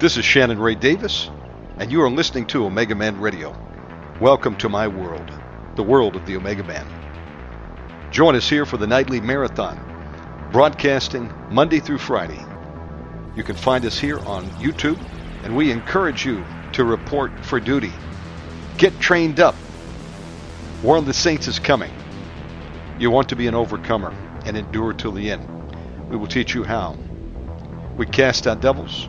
This is Shannon Ray Davis, and you are listening to Omega Man Radio. Welcome to my world, the world of the Omega Man. Join us here for the nightly marathon, broadcasting Monday through Friday. You can find us here on YouTube, and we encourage you to report for duty. Get trained up. War of the Saints is coming. You want to be an overcomer and endure till the end. We will teach you how. We cast out devils.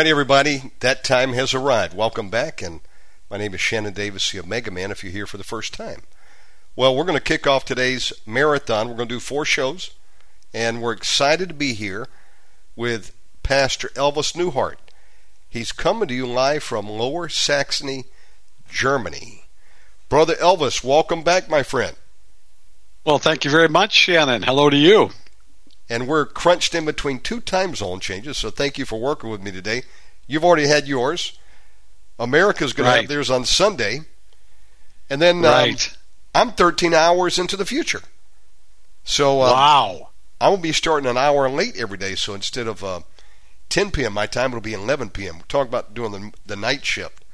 Right, everybody, that time has arrived. Welcome back, and my name is Shannon Davis, the Omega Man, if you're here for the first time. Well, we're going to kick off today's marathon. We're going to do four shows, and we're excited to be here with Pastor Elvis Neuhardt. He's coming to you live from Lower Saxony, Germany. Brother Elvis, welcome back, my friend. Well, thank you very much, Shannon. Hello to you. And we're crunched in between two time zone changes. So thank you for working with me today. You've already had yours. America's going to have theirs on Sunday, and then um, I'm 13 hours into the future. So uh, wow. I will be starting an hour late every day. So instead of uh, 10 p.m. my time, it'll be 11 p.m. We're talking about doing the, the night shift.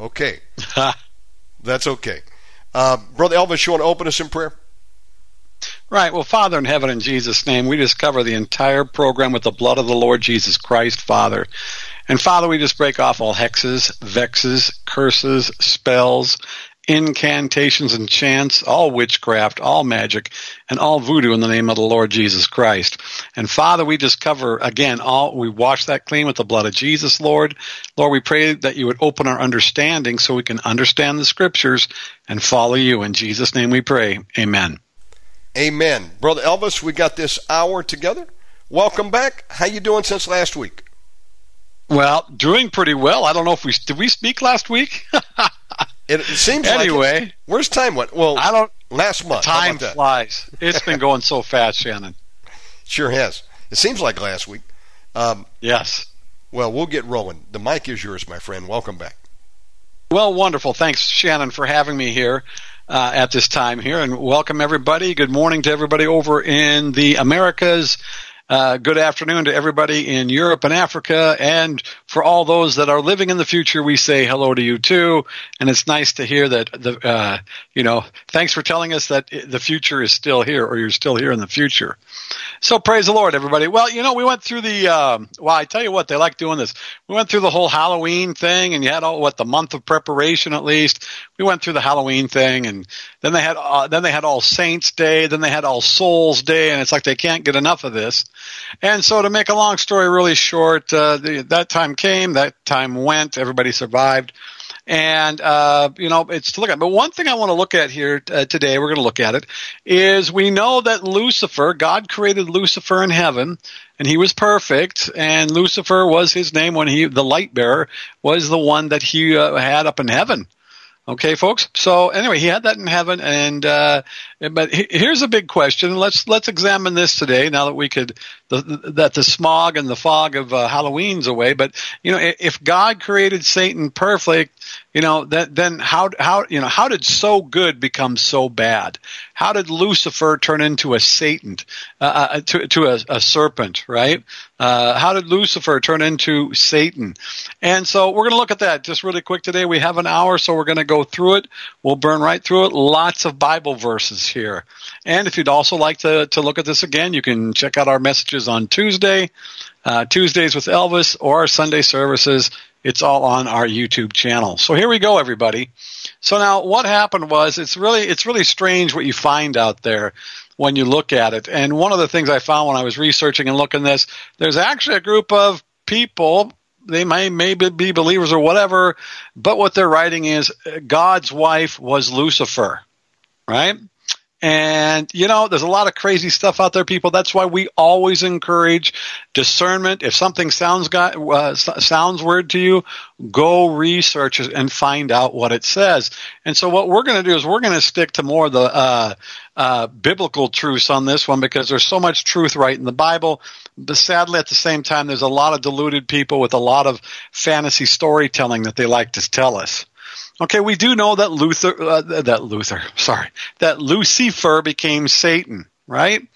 Okay, that's okay. Uh, Brother Elvis, you want to open us in prayer? Right. Well, Father in heaven, in Jesus' name, we just cover the entire program with the blood of the Lord Jesus Christ, Father. And Father, we just break off all hexes, vexes, curses, spells, incantations and chants, all witchcraft, all magic, and all voodoo in the name of the Lord Jesus Christ. And Father, we just cover again all we wash that clean with the blood of Jesus, Lord. Lord, we pray that you would open our understanding so we can understand the scriptures and follow you. In Jesus' name we pray. Amen. Amen. Brother Elvis, we got this hour together. Welcome back. How you doing since last week? Well, doing pretty well. I don't know if we did we speak last week. It, it seems like anyway, Where's time went? Well, I don't. last month. Time flies. It's been going so fast, Shannon. Sure has. It seems like last week. Um, Yes. well, we'll get rolling. The mic is yours, my friend. Welcome back. Well, wonderful. Thanks, Shannon, for having me here uh, at this time here, and welcome everybody. Good morning to everybody over in the Americas. Uh, good afternoon to everybody in Europe and Africa, and for all those that are living in the future, we say hello to you too. And it's nice to hear that the, uh, you know, thanks for telling us that the future is still here, or you're still here in the future. So praise the Lord, everybody. Well, you know, we went through the. Um, well, I tell you what, they like doing this. We went through the whole Halloween thing, and you had all what the month of preparation at least. We went through the Halloween thing, and then they had uh, then they had All Saints Day, then they had All Souls Day, and it's like they can't get enough of this. And so, to make a long story really short, uh, the, that time came, that time went, everybody survived. And, uh, you know, it's to look at. But one thing I want to look at here uh, today, we're going to look at it, is we know that Lucifer, God created Lucifer in heaven, and he was perfect, and Lucifer was his name when he, the light bearer, was the one that he uh, had up in heaven. Okay, folks. So anyway, he had that in heaven, and uh, but here's a big question. Let's let's examine this today. Now that we could the, that the smog and the fog of uh, Halloween's away, but you know, if God created Satan perfect, you know, that then how how you know how did so good become so bad? How did Lucifer turn into a Satan, uh, uh to to a, a serpent, right? Uh, how did Lucifer turn into Satan? And so we're going to look at that just really quick today. We have an hour, so we're going to go through it. We'll burn right through it. Lots of Bible verses here. And if you'd also like to, to look at this again, you can check out our messages on Tuesday, uh, Tuesdays with Elvis, or our Sunday services. It's all on our YouTube channel. So here we go, everybody. So now what happened was it's really, it's really strange what you find out there when you look at it. And one of the things I found when I was researching and looking this, there's actually a group of people they may maybe be believers or whatever, but what they're writing is God's wife was Lucifer, right? And, you know, there's a lot of crazy stuff out there, people. That's why we always encourage discernment. If something sounds got, uh, sounds weird to you, go research it and find out what it says. And so what we're going to do is we're going to stick to more of the, uh, uh, biblical truths on this one because there's so much truth right in the Bible. But sadly, at the same time, there's a lot of deluded people with a lot of fantasy storytelling that they like to tell us. Okay, we do know that Luther, uh, that Luther, sorry, that Lucifer became Satan, right?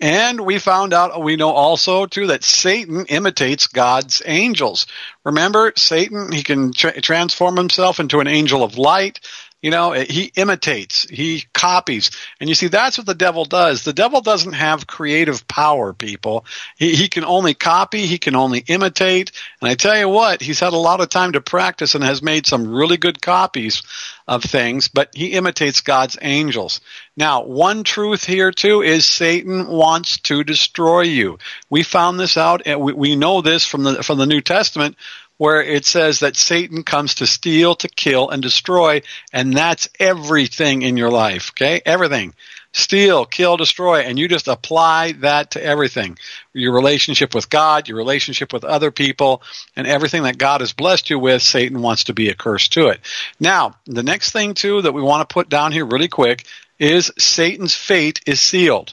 And we found out, we know also too that Satan imitates God's angels. Remember, Satan, he can tra- transform himself into an angel of light. You know, he imitates, he copies. And you see, that's what the devil does. The devil doesn't have creative power, people. He, he can only copy, he can only imitate. And I tell you what, he's had a lot of time to practice and has made some really good copies of things, but he imitates God's angels. Now, one truth here too is Satan wants to destroy you. We found this out, and we, we know this from the, from the New Testament where it says that Satan comes to steal, to kill, and destroy, and that's everything in your life, okay? Everything. Steal, kill, destroy, and you just apply that to everything. Your relationship with God, your relationship with other people, and everything that God has blessed you with, Satan wants to be a curse to it. Now, the next thing too that we want to put down here really quick is Satan's fate is sealed.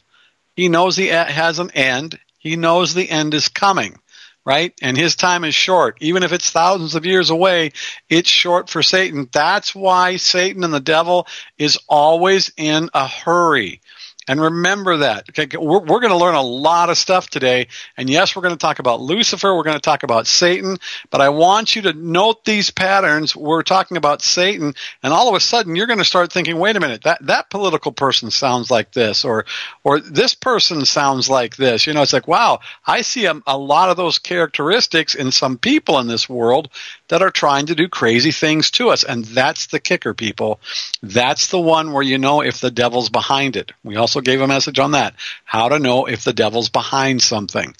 He knows he has an end. He knows the end is coming right? And his time is short. Even if it's thousands of years away, it's short for Satan. That's why Satan and the devil is always in a hurry. And remember that. Okay, we're, we're going to learn a lot of stuff today. And yes, we're going to talk about Lucifer. We're going to talk about Satan. But I want you to note these patterns. We're talking about Satan, and all of a sudden you're going to start thinking, "Wait a minute, that that political person sounds like this, or or this person sounds like this." You know, it's like, wow, I see a, a lot of those characteristics in some people in this world that are trying to do crazy things to us, and that's the kicker, people. That's the one where you know if the devil's behind it. We also also gave a message on that. How to know if the devil's behind something.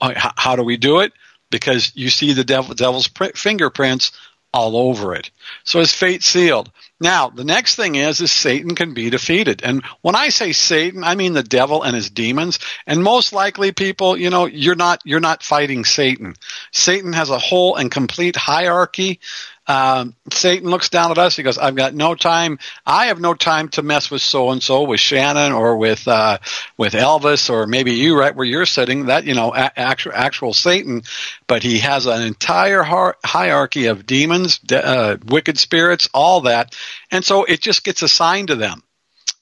Uh, how do we do it? Because you see the devil, devil's fingerprints all over it. So his fate sealed. Now, the next thing is, is Satan can be defeated. And when I say Satan, I mean the devil and his demons. And most likely people, you know, you're not, you're not fighting Satan. Satan has a whole and complete hierarchy um, Satan looks down at us. He goes, "I've got no time. I have no time to mess with so and so, with Shannon or with uh, with Elvis or maybe you, right where you're sitting. That you know, a- actual actual Satan, but he has an entire hierarchy of demons, de- uh, wicked spirits, all that, and so it just gets assigned to them.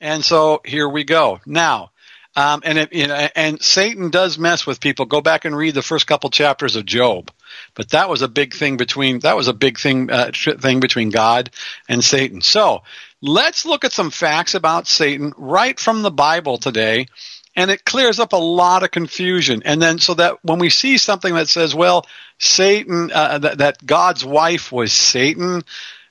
And so here we go. Now, um, and it, you know, and Satan does mess with people. Go back and read the first couple chapters of Job. But that was a big thing between that was a big thing uh, thing between God and Satan. So let's look at some facts about Satan right from the Bible today. And it clears up a lot of confusion. And then, so that when we see something that says, well, Satan, uh, that, that God's wife was Satan,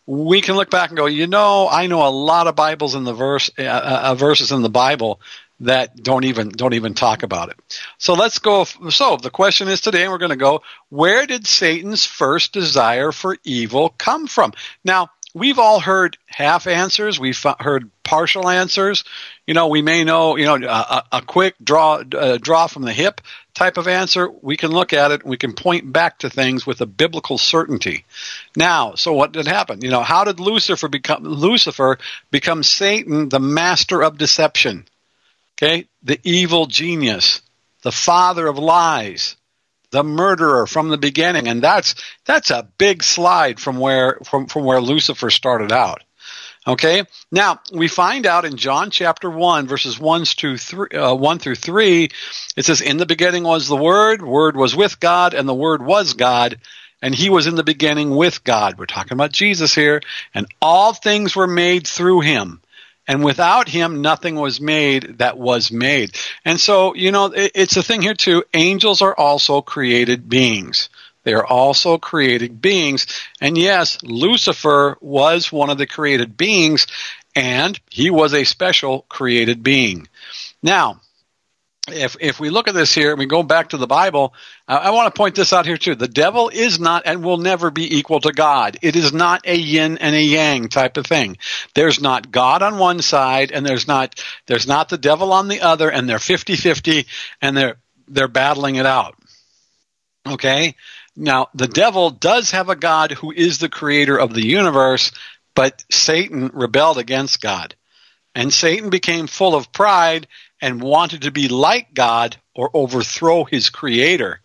we can look back and go, you know, I know a lot of Bibles in the verse, uh, uh, verses in the Bible that don't even don't even talk about it. So let's go. So the question is today, and we're going to go. Where did Satan's first desire for evil come from? Now we've all heard half answers. We've heard partial answers. You know, we may know. You know, a, a quick draw uh, draw from the hip type of answer, we can look at it. We can point back to things with a biblical certainty. Now, so what did happen? You know, how did Lucifer become Lucifer become Satan, the master of deception? Okay, the evil genius, the father of lies, the murderer from the beginning, and that's that's a big slide from where from from where Lucifer started out. Okay, now we find out in John chapter one, verses one through, three, uh, one through three, it says, "In the beginning was the Word. Word was with God, and the Word was God." And he was in the beginning with God. We're talking about Jesus here. And all things were made through him and without him nothing was made that was made. And so you know it, it's a thing here too. Angels are also created beings. They are also created beings. And yes lucifer was one of the created beings and he was a special created being. Now if if we look at this here and we go back to the Bible, I want to point this out here too. The devil is not and will never be equal to God. It is not a yin and a yang type of thing. There's not God on one side and there's not there's not the devil on the other and they're 50-50 and they're they're battling it out. Okay? Now, the devil does have a God who is the creator of the universe, but Satan rebelled against God. And Satan became full of pride and wanted to be like God or overthrow his creator.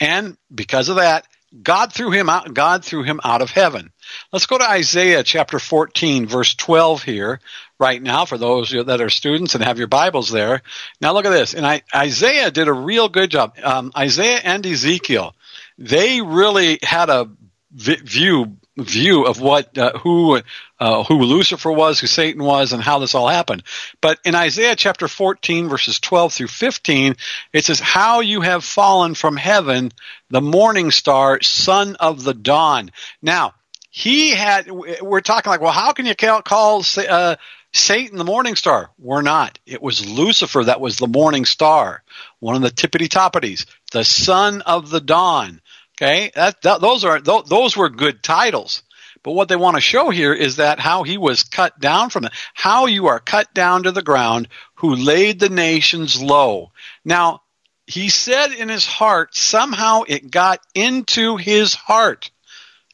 And because of that, God threw him out, God threw him out of heaven. Let's go to Isaiah chapter 14 verse 12 here right now for those that are students and have your Bibles there. Now look at this. And I, Isaiah did a real good job. Um, Isaiah and Ezekiel, they really had a view view of what uh, who uh, who Lucifer was, who Satan was, and how this all happened. But in Isaiah chapter 14, verses 12 through 15, it says, "How you have fallen from heaven, the morning star, son of the dawn." Now he had. We're talking like, well, how can you call uh, Satan the morning star? We're not. It was Lucifer that was the morning star, one of the tippity toppities, the son of the dawn. Okay, that, that, those are those were good titles. But what they want to show here is that how he was cut down from it, how you are cut down to the ground, who laid the nations low. Now, he said in his heart, somehow it got into his heart.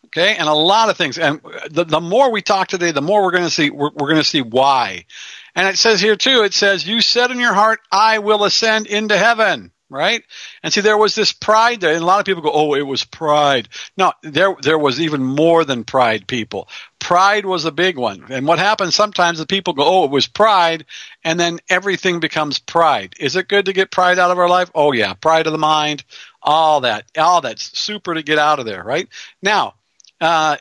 Okay, and a lot of things. And the, the more we talk today, the more we're going to see, we're, we're going to see why. And it says here too, it says, you said in your heart, I will ascend into heaven right? And see, there was this pride there, and a lot of people go, "Oh, it was pride." No, there there was even more than pride. People, pride was a big one. And what happens sometimes is people go, "Oh, it was pride," and then everything becomes pride. Is it good to get pride out of our life? Oh yeah, pride of the mind, all that, all that's super to get out of there, right? Now, uh,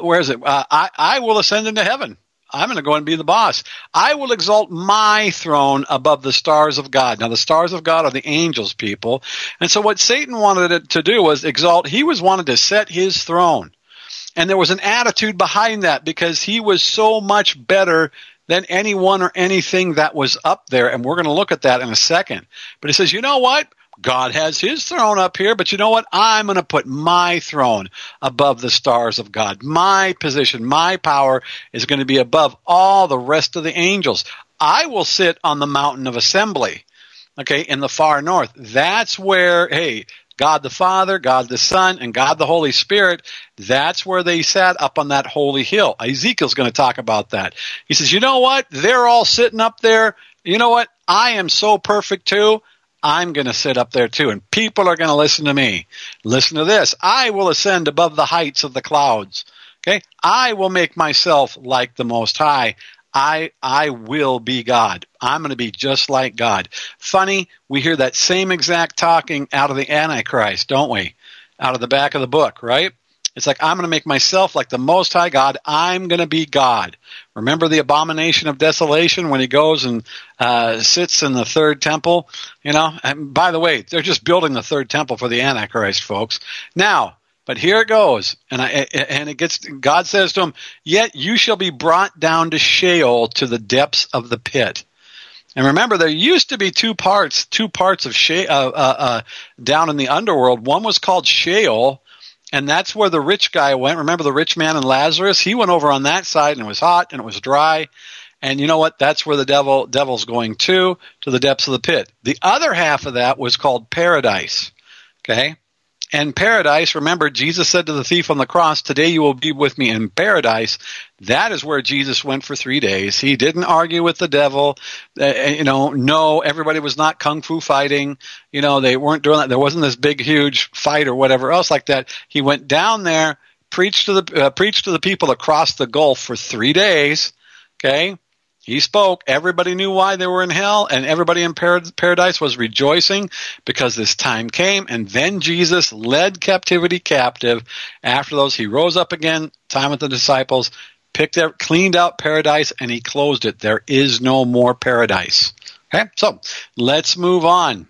where is it? Uh, I I will ascend into heaven. I'm going to go and be the boss. I will exalt my throne above the stars of God. Now, the stars of God are the angels, people. And so, what Satan wanted to do was exalt, he was wanted to set his throne. And there was an attitude behind that because he was so much better than anyone or anything that was up there. And we're going to look at that in a second. But he says, you know what? God has his throne up here, but you know what? I'm going to put my throne above the stars of God. My position, my power is going to be above all the rest of the angels. I will sit on the mountain of assembly, okay, in the far north. That's where, hey, God the Father, God the Son, and God the Holy Spirit, that's where they sat up on that holy hill. Ezekiel's going to talk about that. He says, you know what? They're all sitting up there. You know what? I am so perfect too. I'm going to sit up there too, and people are going to listen to me. Listen to this. I will ascend above the heights of the clouds. Okay? I will make myself like the Most High. I, I will be God. I'm going to be just like God. Funny, we hear that same exact talking out of the Antichrist, don't we? Out of the back of the book, right? It's like, I'm going to make myself like the Most High God. I'm going to be God. Remember the abomination of desolation when he goes and uh, sits in the third temple? You know, and by the way, they're just building the third temple for the Antichrist, folks. Now, but here it goes, and I, and it gets. God says to him, "Yet you shall be brought down to Sheol, to the depths of the pit." And remember, there used to be two parts, two parts of Sheol uh, uh, uh, down in the underworld. One was called Sheol, and that's where the rich guy went. Remember the rich man and Lazarus? He went over on that side and it was hot and it was dry. And you know what? That's where the devil devil's going to, to the depths of the pit. The other half of that was called paradise. Okay? And paradise, remember, Jesus said to the thief on the cross, Today you will be with me in paradise. That is where Jesus went for three days. He didn't argue with the devil. Uh, you know, no, everybody was not kung fu fighting. You know, they weren't doing that. There wasn't this big, huge fight or whatever else like that. He went down there, preached to the, uh, preached to the people across the Gulf for three days. Okay. He spoke. Everybody knew why they were in hell, and everybody in paradise was rejoicing because this time came. And then Jesus led captivity captive. After those, he rose up again, time with the disciples, picked up, cleaned out paradise, and he closed it. There is no more paradise. Okay, so let's move on.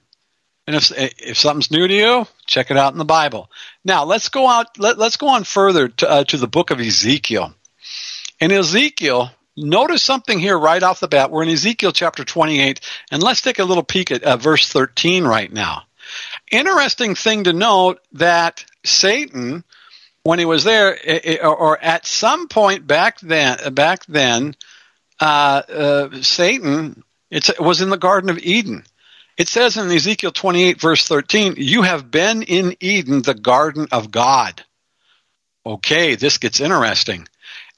And if if something's new to you, check it out in the Bible. Now let's go out. Let, us go on further to, uh, to the book of Ezekiel. In Ezekiel, notice something here right off the bat. We're in Ezekiel chapter 28, and let's take a little peek at uh, verse 13 right now. Interesting thing to note that Satan, when he was there, or at some point back then, back then, uh, uh, Satan it was in the Garden of Eden. It says in Ezekiel 28, verse 13, You have been in Eden, the garden of God. Okay, this gets interesting.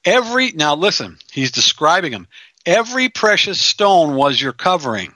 Every now listen, he's describing them. Every precious stone was your covering.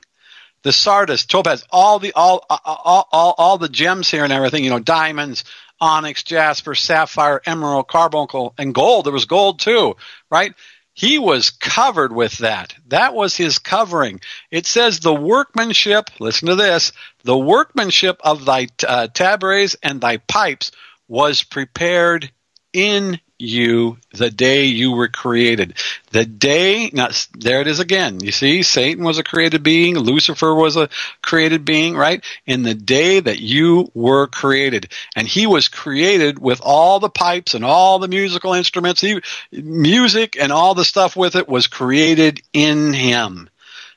The sardis, topaz, all the all all all, all the gems here and everything, you know, diamonds, onyx, jasper, sapphire, emerald, carbuncle, and gold. There was gold too, right? He was covered with that. That was his covering. It says the workmanship, listen to this, the workmanship of thy uh, tabrets and thy pipes was prepared in you the day you were created. The day, now there it is again. You see, Satan was a created being, Lucifer was a created being, right? In the day that you were created. And he was created with all the pipes and all the musical instruments, he, music and all the stuff with it was created in him.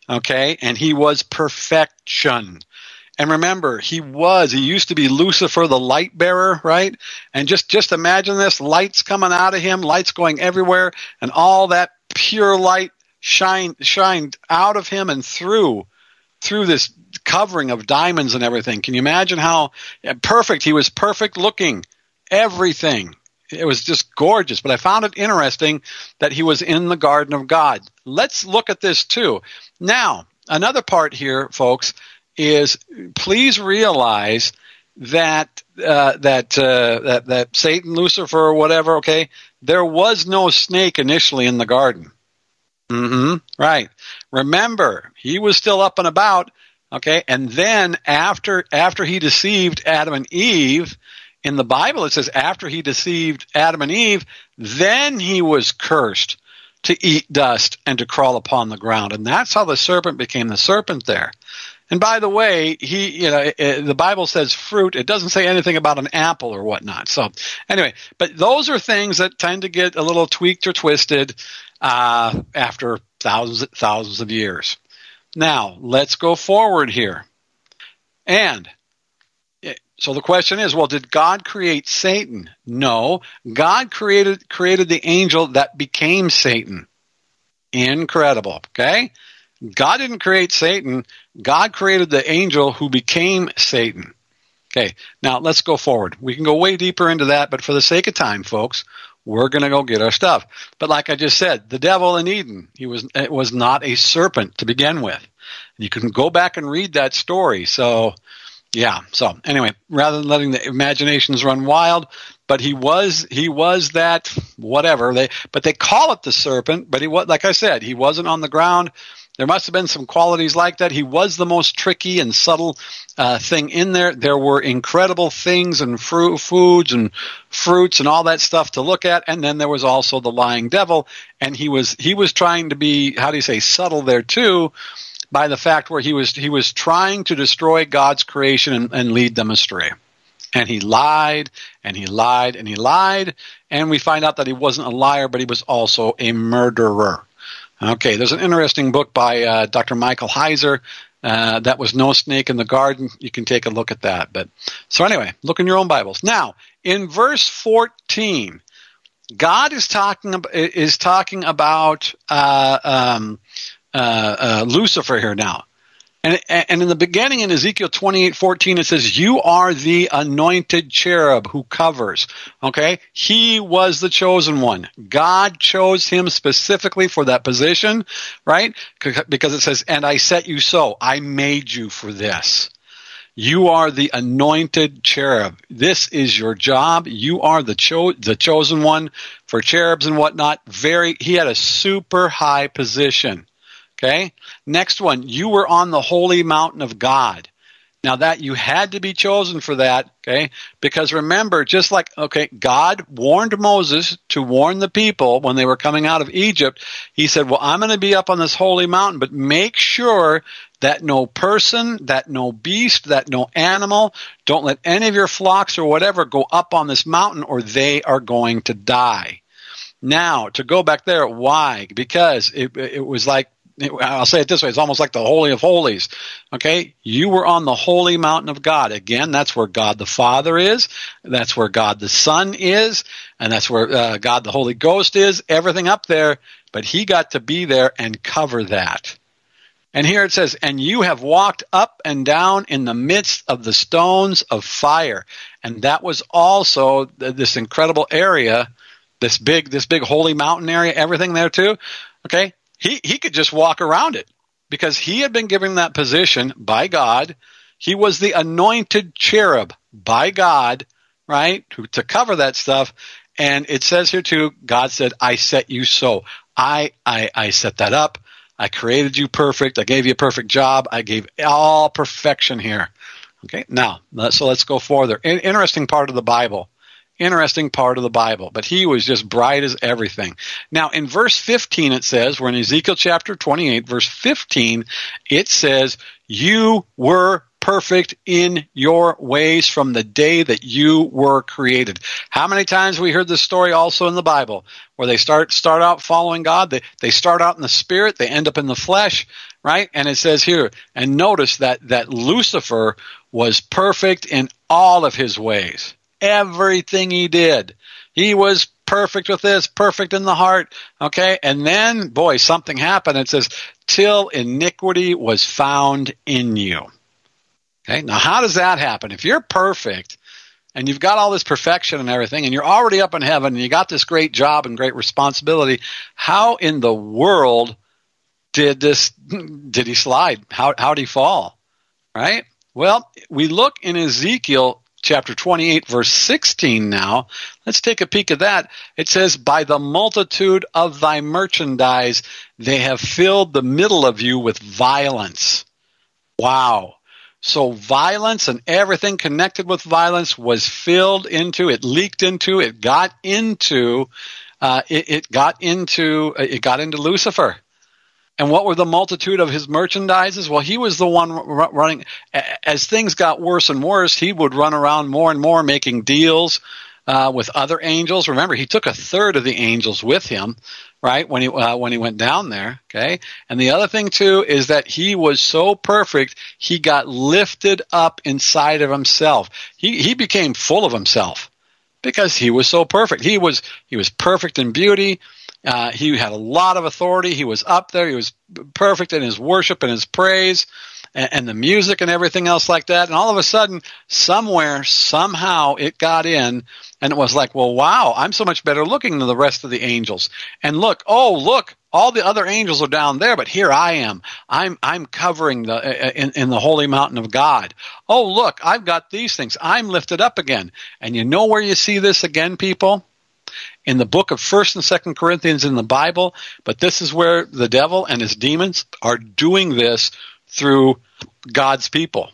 Okay? And he was perfection. And remember, he was, he used to be Lucifer, the light bearer, right? And just, just imagine this, lights coming out of him, lights going everywhere, and all that pure light shined, shined out of him and through, through this covering of diamonds and everything. Can you imagine how perfect, he was perfect looking, everything. It was just gorgeous, but I found it interesting that he was in the garden of God. Let's look at this too. Now, another part here, folks, is please realize that uh, that uh, that that Satan, Lucifer, or whatever. Okay, there was no snake initially in the garden. Mm-hmm. Right. Remember, he was still up and about. Okay, and then after after he deceived Adam and Eve, in the Bible it says after he deceived Adam and Eve, then he was cursed to eat dust and to crawl upon the ground, and that's how the serpent became the serpent there. And by the way, he, you know, it, the Bible says fruit. It doesn't say anything about an apple or whatnot. So anyway, but those are things that tend to get a little tweaked or twisted uh, after thousands thousands of years. Now let's go forward here. And so the question is, well, did God create Satan? No, God created created the angel that became Satan. Incredible. Okay. God didn't create Satan. God created the angel who became Satan. Okay, now let's go forward. We can go way deeper into that, but for the sake of time, folks, we're going to go get our stuff. But like I just said, the devil in Eden, he was it was not a serpent to begin with. You can go back and read that story. So, yeah. So anyway, rather than letting the imaginations run wild, but he was he was that whatever they but they call it the serpent, but he was like I said, he wasn't on the ground there must have been some qualities like that. He was the most tricky and subtle uh, thing in there. There were incredible things and fruit, foods and fruits and all that stuff to look at. And then there was also the lying devil, and he was he was trying to be how do you say subtle there too, by the fact where he was he was trying to destroy God's creation and, and lead them astray. And he lied and he lied and he lied, and we find out that he wasn't a liar, but he was also a murderer. Okay, there's an interesting book by uh, Dr. Michael Heiser. Uh, that was No Snake in the Garden. You can take a look at that. But so anyway, look in your own Bibles. Now, in verse 14, God is talking is talking about uh, um, uh, uh, Lucifer here now. And, and in the beginning in Ezekiel 28, 14, it says, you are the anointed cherub who covers. Okay. He was the chosen one. God chose him specifically for that position, right? Because it says, and I set you so. I made you for this. You are the anointed cherub. This is your job. You are the cho- the chosen one for cherubs and whatnot. Very, he had a super high position. Okay. Next one, you were on the holy mountain of God. Now that you had to be chosen for that, okay? Because remember, just like, okay, God warned Moses to warn the people when they were coming out of Egypt. He said, well, I'm going to be up on this holy mountain, but make sure that no person, that no beast, that no animal, don't let any of your flocks or whatever go up on this mountain or they are going to die. Now, to go back there, why? Because it, it was like I'll say it this way, it's almost like the Holy of Holies. Okay? You were on the holy mountain of God. Again, that's where God the Father is. That's where God the Son is. And that's where uh, God the Holy Ghost is. Everything up there. But he got to be there and cover that. And here it says, and you have walked up and down in the midst of the stones of fire. And that was also this incredible area, this big, this big holy mountain area, everything there too. Okay he, he could just walk around it because he had been given that position by God. He was the anointed cherub by God, right, to, to cover that stuff. And it says here too, God said, I set you so. I, I, I set that up. I created you perfect. I gave you a perfect job. I gave all perfection here. Okay. Now, so let's go further. interesting part of the Bible interesting part of the Bible, but he was just bright as everything. Now, in verse 15, it says, we're in Ezekiel chapter 28, verse 15, it says, You were perfect in your ways from the day that you were created. How many times we heard this story also in the Bible where they start start out following God, they they start out in the spirit, they end up in the flesh, right? And it says here, and notice that that Lucifer was perfect in all of his ways everything he did. He was perfect with this, perfect in the heart. Okay. And then, boy, something happened. It says, till iniquity was found in you. Okay. Now, how does that happen? If you're perfect and you've got all this perfection and everything and you're already up in heaven and you got this great job and great responsibility, how in the world did this, did he slide? How, how did he fall? Right? Well, we look in Ezekiel chapter 28, verse 16 now. Let's take a peek at that. It says, By the multitude of thy merchandise, they have filled the middle of you with violence. Wow. So violence and everything connected with violence was filled into, it leaked into, it got into, uh, it, it got into, it got into Lucifer. And what were the multitude of his merchandises? Well, he was the one running. As things got worse and worse, he would run around more and more making deals uh, with other angels. Remember, he took a third of the angels with him, right? When he uh, when he went down there. Okay. And the other thing too is that he was so perfect, he got lifted up inside of himself. He he became full of himself because he was so perfect. He was he was perfect in beauty uh, he had a lot of authority. He was up there. He was perfect in his worship and his praise and, and the music and everything else like that. And all of a sudden, somewhere, somehow it got in and it was like, well, wow, I'm so much better looking than the rest of the angels. And look, oh, look, all the other angels are down there, but here I am. I'm I'm covering the uh, in, in the holy mountain of God. Oh, look, I've got these things. I'm lifted up again. And you know where you see this again, people? In the book of First and Second Corinthians in the Bible, but this is where the devil and his demons are doing this through God's people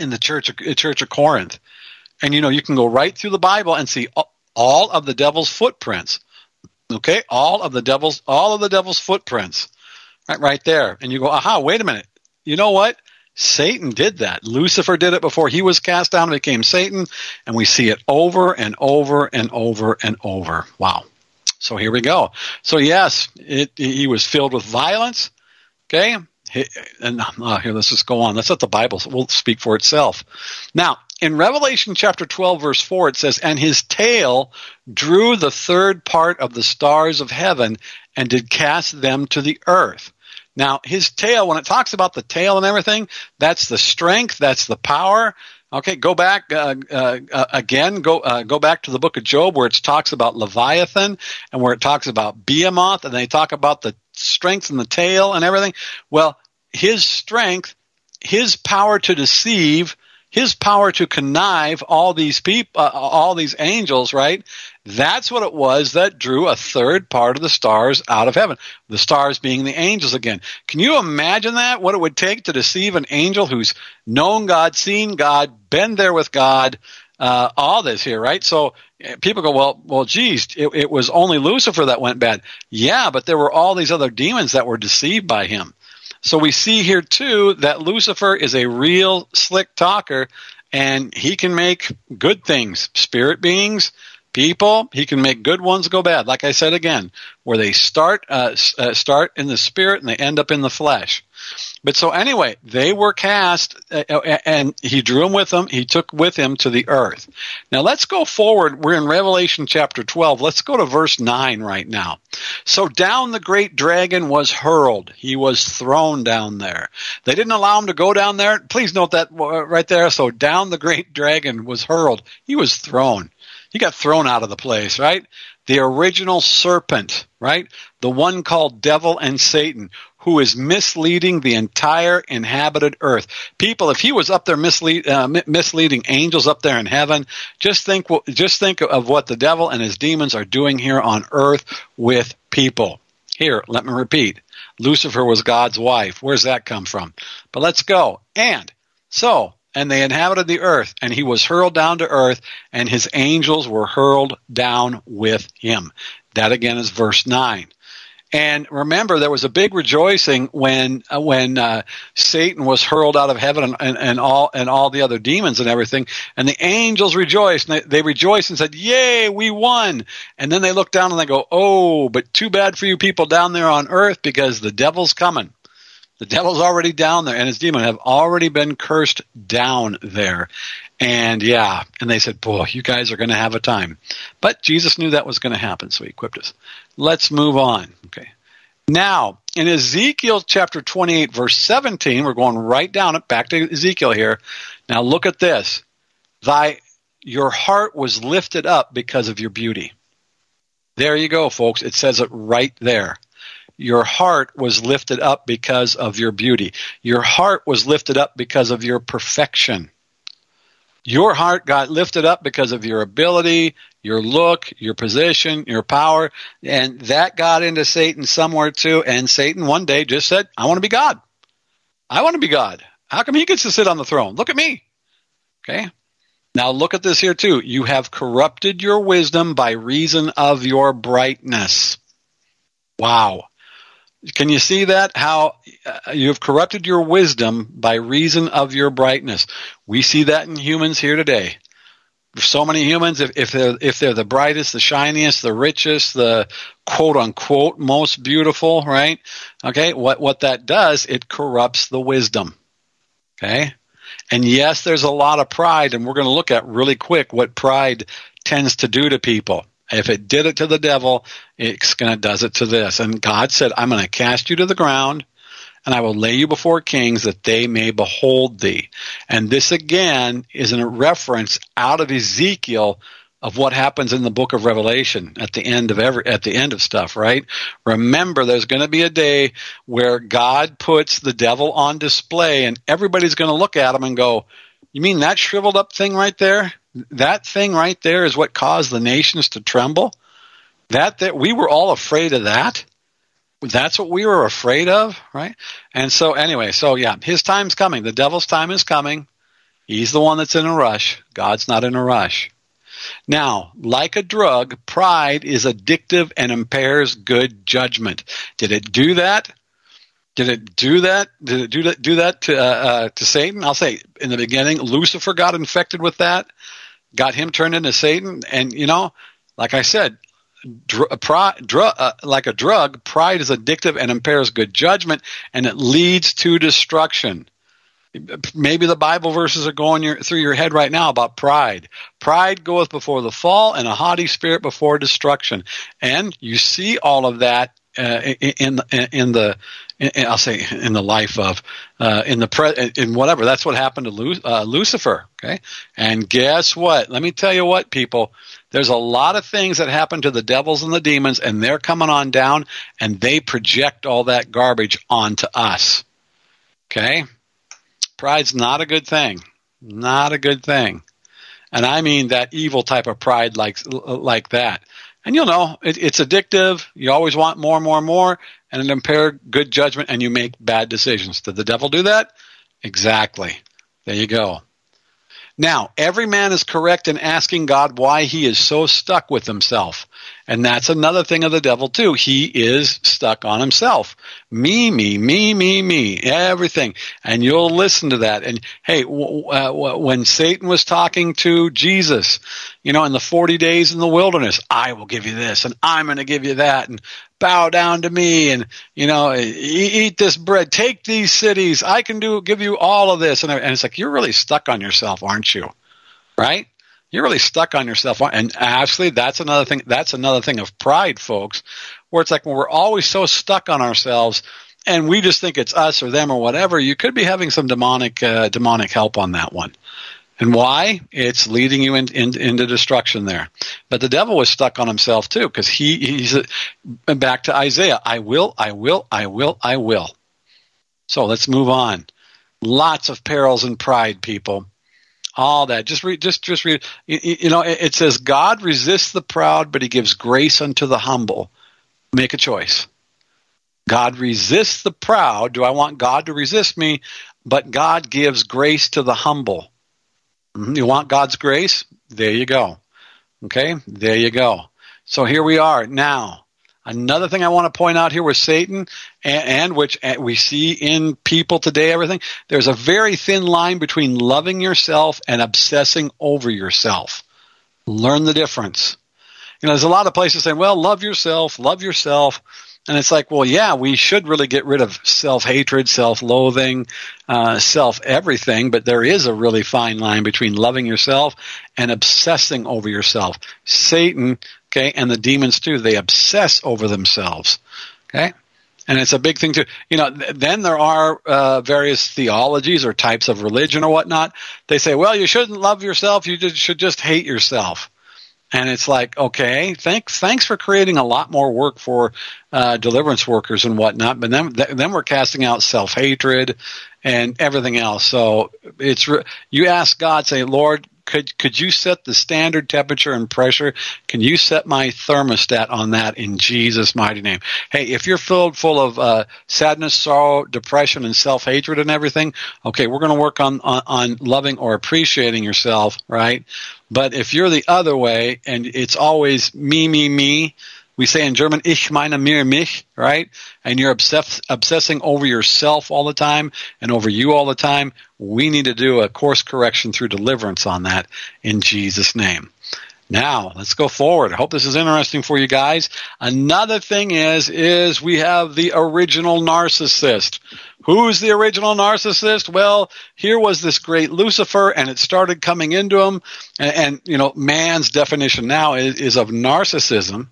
in the church of, church of Corinth. And you know, you can go right through the Bible and see all of the devil's footprints. Okay, all of the devil's all of the devil's footprints, right, right there. And you go, aha, wait a minute. You know what? Satan did that. Lucifer did it before he was cast down and became Satan, and we see it over and over and over and over. Wow. So here we go. So yes, it, he was filled with violence. Okay, and uh, here let's just go on. Let's let the Bible will speak for itself. Now, in Revelation chapter 12, verse 4, it says, And his tail drew the third part of the stars of heaven and did cast them to the earth. Now, his tail, when it talks about the tail and everything, that's the strength, that's the power. Okay, go back uh, uh, uh, again. Go uh, go back to the book of Job where it talks about Leviathan and where it talks about Behemoth, and they talk about the strength and the tail and everything. Well, his strength, his power to deceive, his power to connive all these people, uh, all these angels, right? That's what it was that drew a third part of the stars out of heaven. The stars being the angels again. Can you imagine that? What it would take to deceive an angel who's known God, seen God, been there with God, uh, all this here, right? So eh, people go, well, well, geez, it, it was only Lucifer that went bad. Yeah, but there were all these other demons that were deceived by him. So we see here too that Lucifer is a real slick talker and he can make good things, spirit beings, people. He can make good ones go bad. Like I said again, where they start uh, uh, start in the spirit and they end up in the flesh. But so anyway, they were cast, uh, uh, and he drew them with him. He took with him to the earth. Now let's go forward. We're in Revelation chapter 12. Let's go to verse 9 right now. So down the great dragon was hurled. He was thrown down there. They didn't allow him to go down there. Please note that uh, right there. So down the great dragon was hurled. He was thrown. He got thrown out of the place, right? The original serpent, right? The one called devil and Satan, who is misleading the entire inhabited earth. People, if he was up there mislead, uh, misleading angels up there in heaven, just think, just think of what the devil and his demons are doing here on earth with people. Here, let me repeat. Lucifer was God's wife. Where's that come from? But let's go. And so, and they inhabited the earth, and he was hurled down to earth, and his angels were hurled down with him. That again is verse 9. And remember, there was a big rejoicing when uh, when uh, Satan was hurled out of heaven and, and, and, all and all the other demons and everything. And the angels rejoiced. And they, they rejoiced and said, "Yay, we won!" And then they look down and they go, "Oh, but too bad for you people down there on earth because the devil's coming." The devil's already down there, and his demon have already been cursed down there. And yeah, and they said, Boy, you guys are going to have a time. But Jesus knew that was going to happen, so he equipped us. Let's move on. Okay. Now, in Ezekiel chapter 28, verse 17, we're going right down it, back to Ezekiel here. Now look at this. Thy, your heart was lifted up because of your beauty. There you go, folks. It says it right there. Your heart was lifted up because of your beauty. Your heart was lifted up because of your perfection. Your heart got lifted up because of your ability, your look, your position, your power, and that got into Satan somewhere too. And Satan one day just said, I want to be God. I want to be God. How come he gets to sit on the throne? Look at me. Okay. Now look at this here too. You have corrupted your wisdom by reason of your brightness. Wow. Can you see that? How uh, you have corrupted your wisdom by reason of your brightness. We see that in humans here today. So many humans, if, if they're if they're the brightest, the shiniest, the richest, the quote unquote most beautiful, right? Okay, what what that does, it corrupts the wisdom. Okay, and yes, there's a lot of pride, and we're going to look at really quick what pride tends to do to people. If it did it to the devil, it's going to does it to this. And God said, I'm going to cast you to the ground and I will lay you before kings that they may behold thee. And this again is a reference out of Ezekiel of what happens in the book of Revelation at the end of every at the end of stuff, right? Remember there's going to be a day where God puts the devil on display and everybody's going to look at him and go, "You mean that shriveled up thing right there? That thing right there is what caused the nations to tremble. That that we were all afraid of that. That's what we were afraid of, right? And so anyway, so yeah, his time's coming. The devil's time is coming. He's the one that's in a rush. God's not in a rush. Now, like a drug, pride is addictive and impairs good judgment. Did it do that? Did it do that? Did it do that? Do that to uh, uh, to Satan? I'll say in the beginning, Lucifer got infected with that got him turned into Satan. And you know, like I said, dr- dr- uh, like a drug, pride is addictive and impairs good judgment, and it leads to destruction. maybe the Bible verses are going your, through your head right now about pride. Pride goeth before the fall, and a haughty spirit before destruction. And you see all of that uh, in, in the in, I'll say in the life of uh, in the pre- in whatever. That's what happened to Lu- uh, Lucifer. Okay, and guess what? Let me tell you what, people. There's a lot of things that happen to the devils and the demons, and they're coming on down, and they project all that garbage onto us. Okay, pride's not a good thing. Not a good thing, and I mean that evil type of pride, like like that. And you'll know it, it's addictive. You always want more and more and more, and it impairs good judgment, and you make bad decisions. Did the devil do that? Exactly. There you go. Now, every man is correct in asking God why he is so stuck with himself. And that's another thing of the devil too. He is stuck on himself. Me, me, me, me, me, everything. And you'll listen to that. And hey, w- uh, w- when Satan was talking to Jesus, you know, in the 40 days in the wilderness, I will give you this and I'm going to give you that and bow down to me and, you know, eat this bread, take these cities. I can do, give you all of this. And, it's like, you're really stuck on yourself, aren't you? Right? you're really stuck on yourself. And actually, that's another thing. That's another thing of pride, folks, where it's like when we're always so stuck on ourselves and we just think it's us or them or whatever. You could be having some demonic, uh, demonic help on that one. And why? It's leading you in, in, into destruction there. But the devil was stuck on himself too, because he, he's a, back to Isaiah. I will, I will, I will, I will. So let's move on. Lots of perils and pride, people all that. Just read, just, just read. You, you know, it, it says, God resists the proud, but he gives grace unto the humble. Make a choice. God resists the proud. Do I want God to resist me? But God gives grace to the humble. Mm-hmm. You want God's grace? There you go. Okay, there you go. So here we are now. Another thing I want to point out here with Satan, and, and which we see in people today, everything, there's a very thin line between loving yourself and obsessing over yourself. Learn the difference. You know, there's a lot of places saying, well, love yourself, love yourself. And it's like, well, yeah, we should really get rid of self hatred, self loathing, uh, self everything, but there is a really fine line between loving yourself and obsessing over yourself. Satan Okay, and the demons too. They obsess over themselves. Okay, and it's a big thing too. You know, th- then there are uh, various theologies or types of religion or whatnot. They say, well, you shouldn't love yourself. You just, should just hate yourself. And it's like, okay, thanks, thanks for creating a lot more work for uh, deliverance workers and whatnot. But then, th- then we're casting out self hatred and everything else. So it's re- you ask God, say, Lord, could could you set the standard temperature and pressure? Can you set my thermostat on that in Jesus' mighty name? Hey, if you're filled full of uh, sadness, sorrow, depression, and self hatred and everything, okay, we're going to work on, on on loving or appreciating yourself, right? But if you're the other way and it's always me, me, me, we say in German, ich meine mir mich, right? And you're obsess- obsessing over yourself all the time and over you all the time. We need to do a course correction through deliverance on that in Jesus' name. Now, let's go forward. I hope this is interesting for you guys. Another thing is, is we have the original narcissist. Who's the original narcissist? Well, here was this great Lucifer and it started coming into him. And, and you know, man's definition now is, is of narcissism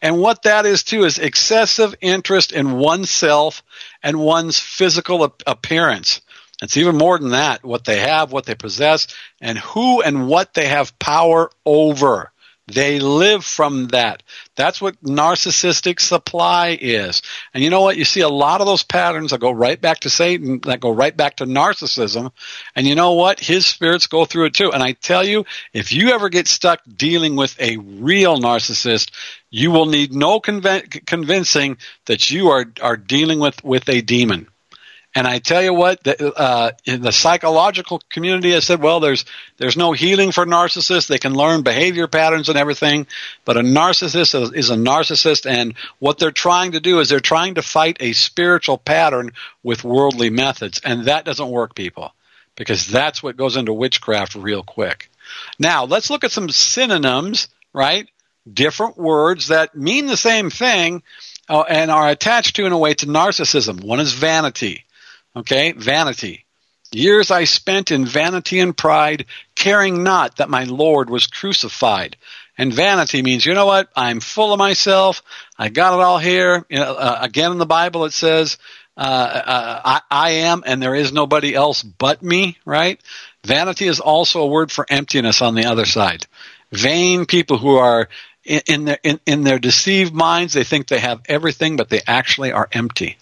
and what that is too is excessive interest in oneself and one's physical appearance. It's even more than that, what they have, what they possess, and who and what they have power over. They live from that. That's what narcissistic supply is. And you know what? You see a lot of those patterns that go right back to Satan, that go right back to narcissism. And you know what? His spirits go through it too. And I tell you, if you ever get stuck dealing with a real narcissist, you will need no conv- convincing that you are, are dealing with, with a demon. And I tell you what, the, uh, in the psychological community has said, well, there's there's no healing for narcissists. They can learn behavior patterns and everything, but a narcissist is, is a narcissist, and what they're trying to do is they're trying to fight a spiritual pattern with worldly methods, and that doesn't work, people, because that's what goes into witchcraft real quick. Now, let's look at some synonyms, right? Different words that mean the same thing uh, and are attached to in a way to narcissism. One is vanity. Okay, vanity. Years I spent in vanity and pride, caring not that my Lord was crucified. And vanity means, you know what? I'm full of myself. I got it all here. You know, uh, again in the Bible it says, uh, uh, I, I am and there is nobody else but me, right? Vanity is also a word for emptiness on the other side. Vain people who are in, in their in, in their deceived minds, they think they have everything, but they actually are empty.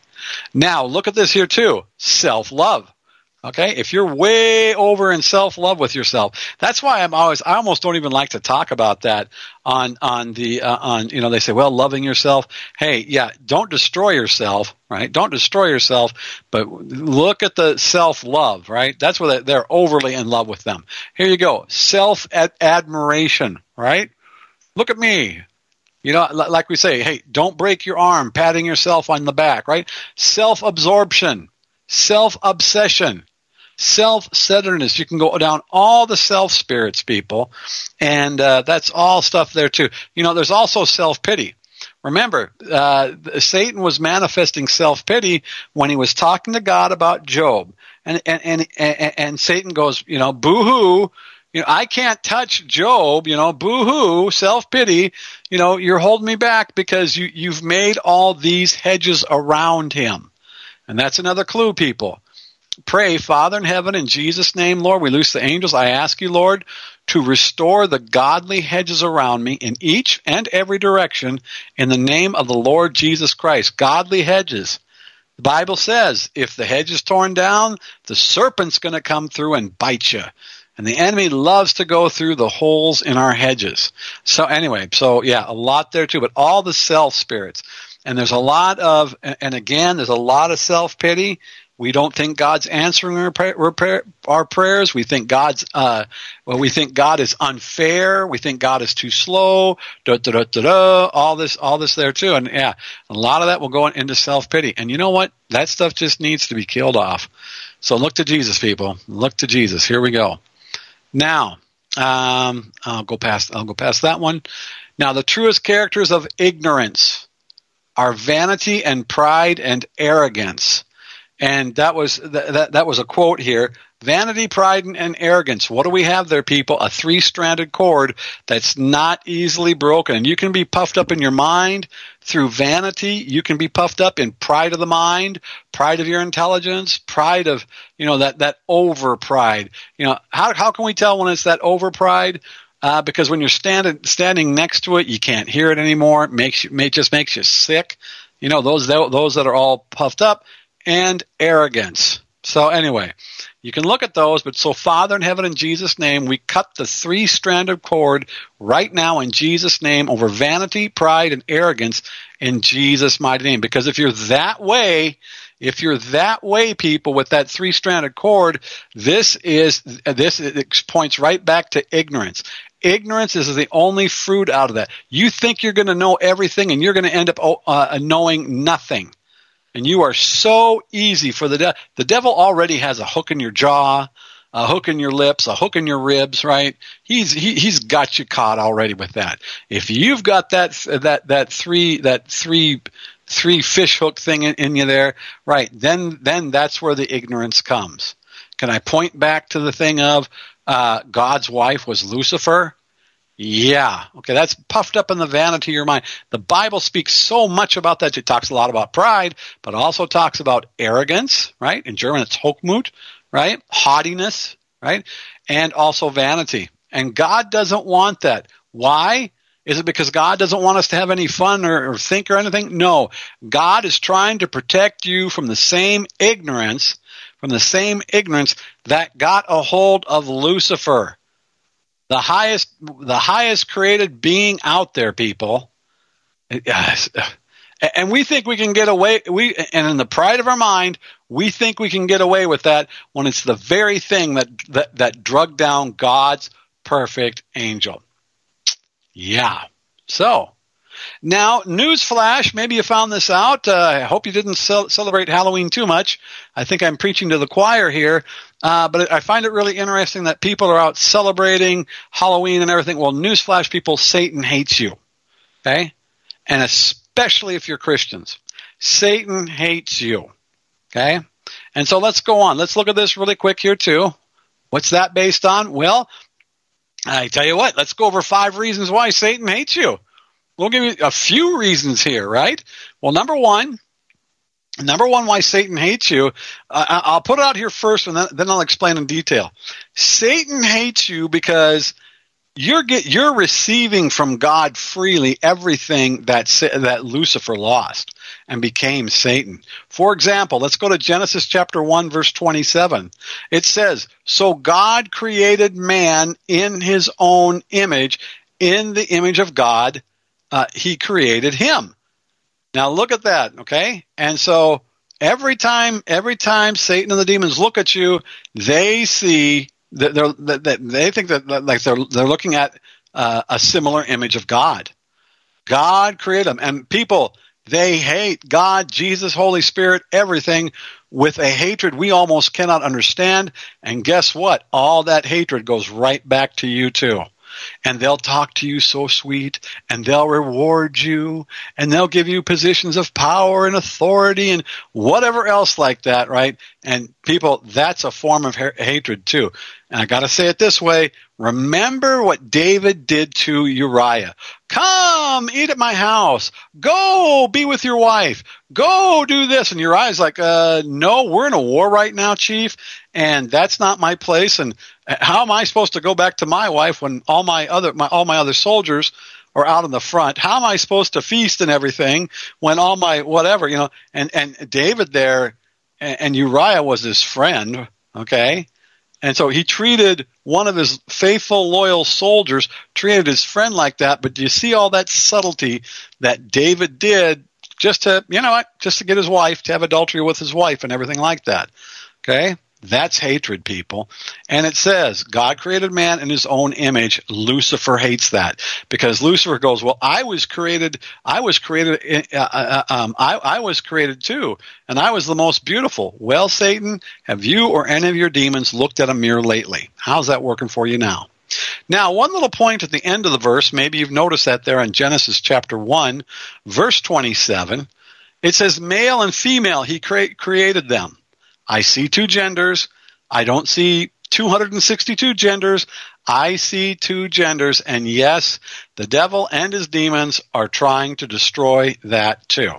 Now, look at this here too. Self-love. Okay, if you're way over in self love with yourself, that's why I'm always I almost don't even like to talk about that on on the uh, on you know they say well loving yourself. Hey, yeah, don't destroy yourself, right? Don't destroy yourself, but look at the self love, right? That's where they're overly in love with them. Here you go, self admiration, right? Look at me. You know, like we say, hey, don't break your arm, patting yourself on the back, right? Self absorption, self obsession self-centeredness. You can go down all the self spirits, people, and uh, that's all stuff there too. You know, there's also self-pity. Remember, uh, Satan was manifesting self-pity when he was talking to God about Job, and and and, and, and Satan goes, you know, boo-hoo. You know, I can't touch Job, you know, boo-hoo, self-pity, you know, you're holding me back because you, you've made all these hedges around him. And that's another clue, people pray, Father in heaven, in Jesus' name, Lord, we loose the angels. I ask you, Lord, to restore the godly hedges around me in each and every direction in the name of the Lord Jesus Christ. Godly hedges. The Bible says if the hedge is torn down, the serpent's going to come through and bite you. And the enemy loves to go through the holes in our hedges. So anyway, so yeah, a lot there too, but all the self spirits. And there's a lot of, and again, there's a lot of self pity we don't think God's answering our, prayer, our prayers. We think God's uh, well, we think God is unfair. We think God is too slow. Da, da, da, all this, all this there too. And yeah, a lot of that will go into self pity. And you know what? That stuff just needs to be killed off. So look to Jesus, people. Look to Jesus. Here we go. Now, um, I'll go past. I'll go past that one. Now, the truest characters of ignorance are vanity and pride and arrogance and that was that, that was a quote here. Vanity pride and arrogance. What do we have there people? A three-stranded cord that's not easily broken. You can be puffed up in your mind through vanity. You can be puffed up in pride of the mind pride of your intelligence pride of you know that that over pride you know how, how can we tell when it's that over pride uh, because when you're standing standing next to it, you can't hear it anymore. It makes you, just makes you sick. You know those those that are all puffed up and arrogance. So anyway, you can look at those, but so Father in heaven in Jesus' name, we cut the three stranded cord right now in Jesus' name over vanity, pride, and arrogance in Jesus' mighty name. Because if you're that way, if you're that way, people, with that three stranded cord, this is, this points right back to ignorance. Ignorance is the only fruit out of that. You think you're going to know everything and you're going to end up uh, knowing nothing. And you are so easy for the devil. The devil already has a hook in your jaw, a hook in your lips, a hook in your ribs, right? He's he, he's got you caught already with that. If you've got that that that three that three three fish hook thing in, in you there, right? Then then that's where the ignorance comes. Can I point back to the thing of uh, God's wife was Lucifer? Yeah. Okay, that's puffed up in the vanity of your mind. The Bible speaks so much about that. It talks a lot about pride, but also talks about arrogance, right? In German, it's Hochmut, right? Haughtiness, right? And also vanity. And God doesn't want that. Why? Is it because God doesn't want us to have any fun or, or think or anything? No. God is trying to protect you from the same ignorance, from the same ignorance that got a hold of Lucifer the highest the highest created being out there people. And we think we can get away we and in the pride of our mind we think we can get away with that when it's the very thing that that, that drug down god's perfect angel. Yeah. So now, newsflash, maybe you found this out. Uh, I hope you didn't celebrate Halloween too much. I think I'm preaching to the choir here. Uh, but I find it really interesting that people are out celebrating Halloween and everything. Well, newsflash, people, Satan hates you. Okay? And especially if you're Christians. Satan hates you. Okay? And so let's go on. Let's look at this really quick here too. What's that based on? Well, I tell you what, let's go over five reasons why Satan hates you. We'll give you a few reasons here, right? Well, number one, number one why Satan hates you, uh, I'll put it out here first and then, then I'll explain in detail. Satan hates you because you're get, you're receiving from God freely everything that that Lucifer lost and became Satan. For example, let's go to Genesis chapter 1 verse 27. It says, "So God created man in his own image, in the image of God, uh, he created him." Now look at that, okay? And so every time every time Satan and the demons look at you, they see they're, they're, they think that like they're they're looking at uh, a similar image of God. God created them, and people they hate God, Jesus, Holy Spirit, everything with a hatred we almost cannot understand. And guess what? All that hatred goes right back to you too and they'll talk to you so sweet and they'll reward you and they'll give you positions of power and authority and whatever else like that, right? And people, that's a form of ha- hatred too. And I got to say it this way. Remember what David did to Uriah. Come eat at my house. Go be with your wife. Go do this. And Uriah's like, uh, no, we're in a war right now, chief. And that's not my place. And how am I supposed to go back to my wife when all my other, my, all my other soldiers are out in the front? How am I supposed to feast and everything when all my whatever, you know, and, and David there and, and Uriah was his friend. Okay. And so he treated one of his faithful, loyal soldiers, treated his friend like that. But do you see all that subtlety that David did just to, you know what, just to get his wife, to have adultery with his wife and everything like that? Okay? That's hatred, people. And it says, God created man in his own image. Lucifer hates that because Lucifer goes, well, I was created, I was created, uh, uh, uh, um, I, I was created too, and I was the most beautiful. Well, Satan, have you or any of your demons looked at a mirror lately? How's that working for you now? Now, one little point at the end of the verse, maybe you've noticed that there in Genesis chapter 1, verse 27, it says, male and female, he cre- created them. I see two genders. I don't see 262 genders. I see two genders. And yes, the devil and his demons are trying to destroy that too.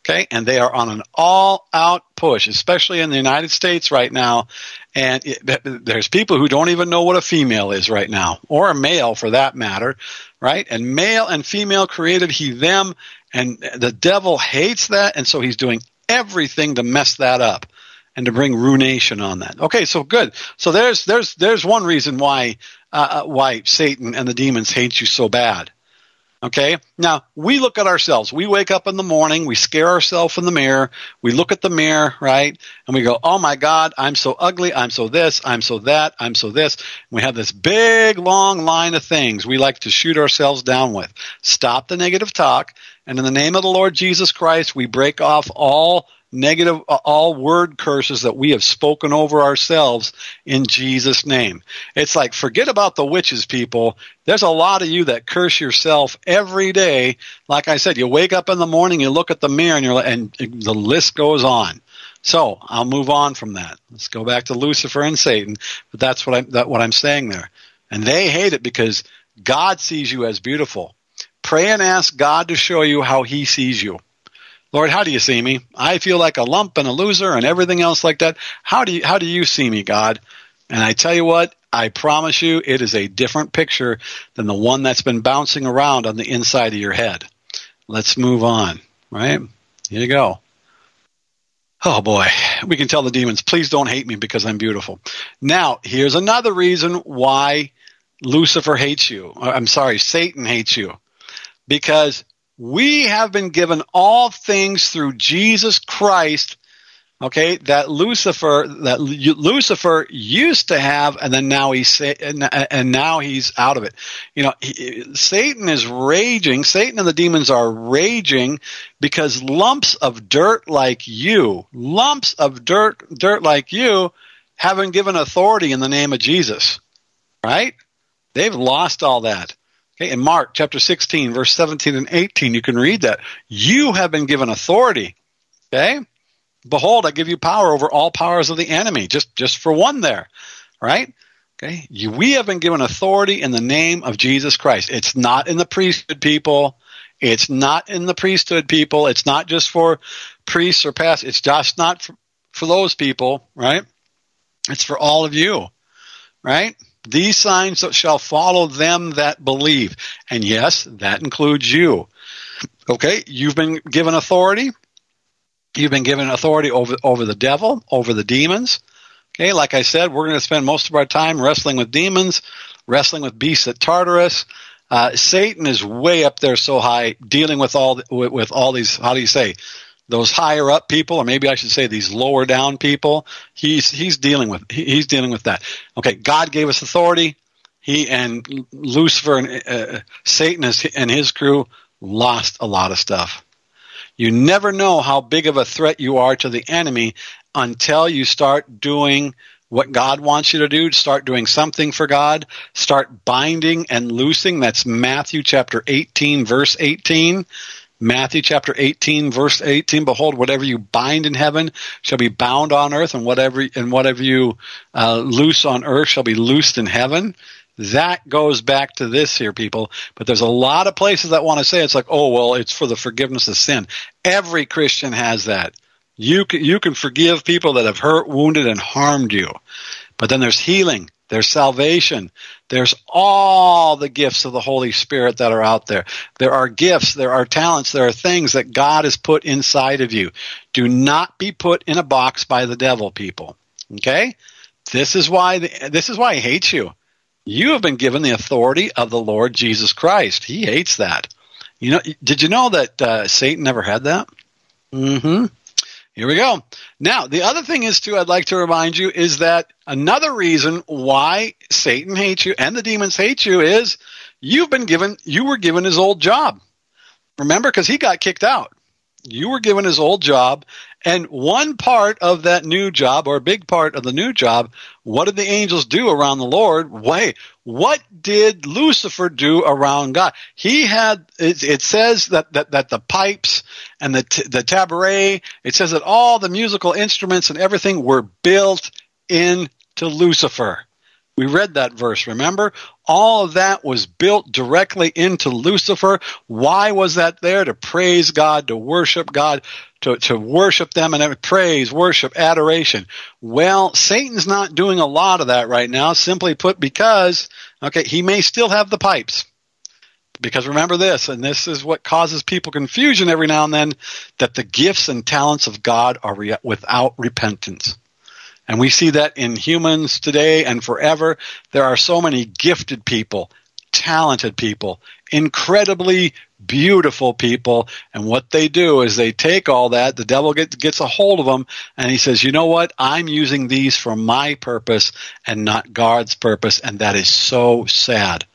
Okay. And they are on an all out push, especially in the United States right now. And it, there's people who don't even know what a female is right now, or a male for that matter, right? And male and female created he them, and the devil hates that, and so he's doing everything to mess that up and to bring ruination on that. Okay, so good. So there's there's there's one reason why uh, uh, why Satan and the demons hate you so bad. Okay, now we look at ourselves. We wake up in the morning, we scare ourselves in the mirror, we look at the mirror, right, and we go, "Oh my God, I'm so ugly. I'm so this. I'm so that. I'm so this." And we have this big long line of things we like to shoot ourselves down with. Stop the negative talk, and in the name of the Lord Jesus Christ, we break off all negative, uh, all word curses that we have spoken over ourselves in Jesus' name. It's like, forget about the witches, people. There's a lot of you that curse yourself every day. Like I said, you wake up in the morning, you look at the mirror, and you're, and the list goes on. So I'll move on from that. Let's go back to Lucifer and Satan. But that's what I'm, that, what I'm saying there. And they hate it because God sees you as beautiful. Pray and ask God to show you how he sees you. Lord, how do you see me? I feel like a lump and a loser and everything else like that. How do you, how do you see me, God? And I tell you what, I promise you it is a different picture than the one that's been bouncing around on the inside of your head. Let's move on, right? Here you go. Oh boy, we can tell the demons, please don't hate me because I'm beautiful. Now, here's another reason why Lucifer hates you. Uh, I'm sorry, Satan hates you. Because we have been given all things through Jesus Christ. Okay that lucifer that lucifer used to have and then now he's and now he's out of it. You know he, satan is raging. Satan and the demons are raging because lumps of dirt like you lumps of dirt dirt like you haven't given authority in the name of jesus right? They've lost all that Okay, in Mark chapter 16, verse 17 and 18, you can read that. You have been given authority. Okay? Behold, I give you power over all powers of the enemy. Just just for one there, right? Okay. You, we have been given authority in the name of Jesus Christ. It's not in the priesthood people. It's not in the priesthood people. It's not just for priests or pastors. It's just not for, for those people, right? It's for all of you, right? These signs that shall follow them that believe. And yes, that includes you. Okay, you've been given authority. You've been given authority over, over the devil, over the demons. Okay, like I said, we're going to spend most of our time wrestling with demons, wrestling with beasts at Tartarus. Uh, Satan is way up there so high, dealing with all with, with all these. How do you say? Those higher up people, or maybe I should say these lower down people, he's he's dealing with he's dealing with that. Okay, God gave us authority. He and Lucifer and uh, Satan and his crew lost a lot of stuff. You never know how big of a threat you are to the enemy until you start doing what God wants you to do. Start doing something for God. Start binding and loosing. That's Matthew chapter 18, verse 18. Matthew chapter 18 verse 18, behold, whatever you bind in heaven shall be bound on earth and whatever, and whatever you uh, loose on earth shall be loosed in heaven. That goes back to this here, people. But there's a lot of places that want to say it's like, oh, well, it's for the forgiveness of sin. Every Christian has that. You can, you can forgive people that have hurt, wounded, and harmed you. But then there's healing. There's salvation. There's all the gifts of the Holy Spirit that are out there. There are gifts, there are talents, there are things that God has put inside of you. Do not be put in a box by the devil, people. Okay? This is why the, this is why he hates you. You have been given the authority of the Lord Jesus Christ. He hates that. You know, did you know that uh, Satan never had that? Mm-hmm. Here we go. Now, the other thing is too, I'd like to remind you is that another reason why Satan hates you and the demons hate you is you've been given, you were given his old job. Remember, because he got kicked out. You were given his old job, and one part of that new job, or a big part of the new job, what did the angels do around the Lord? Wait, what did Lucifer do around God? He had, it, it says that, that, that the pipes and the, t- the tabret, it says that all the musical instruments and everything were built into Lucifer. We read that verse, remember? All that was built directly into Lucifer. Why was that there? To praise God, to worship God, to, to worship them and praise, worship, adoration. Well, Satan's not doing a lot of that right now, simply put, because, okay, he may still have the pipes. Because remember this, and this is what causes people confusion every now and then, that the gifts and talents of God are re- without repentance. And we see that in humans today and forever. There are so many gifted people, talented people, incredibly beautiful people. And what they do is they take all that, the devil get, gets a hold of them, and he says, you know what? I'm using these for my purpose and not God's purpose. And that is so sad.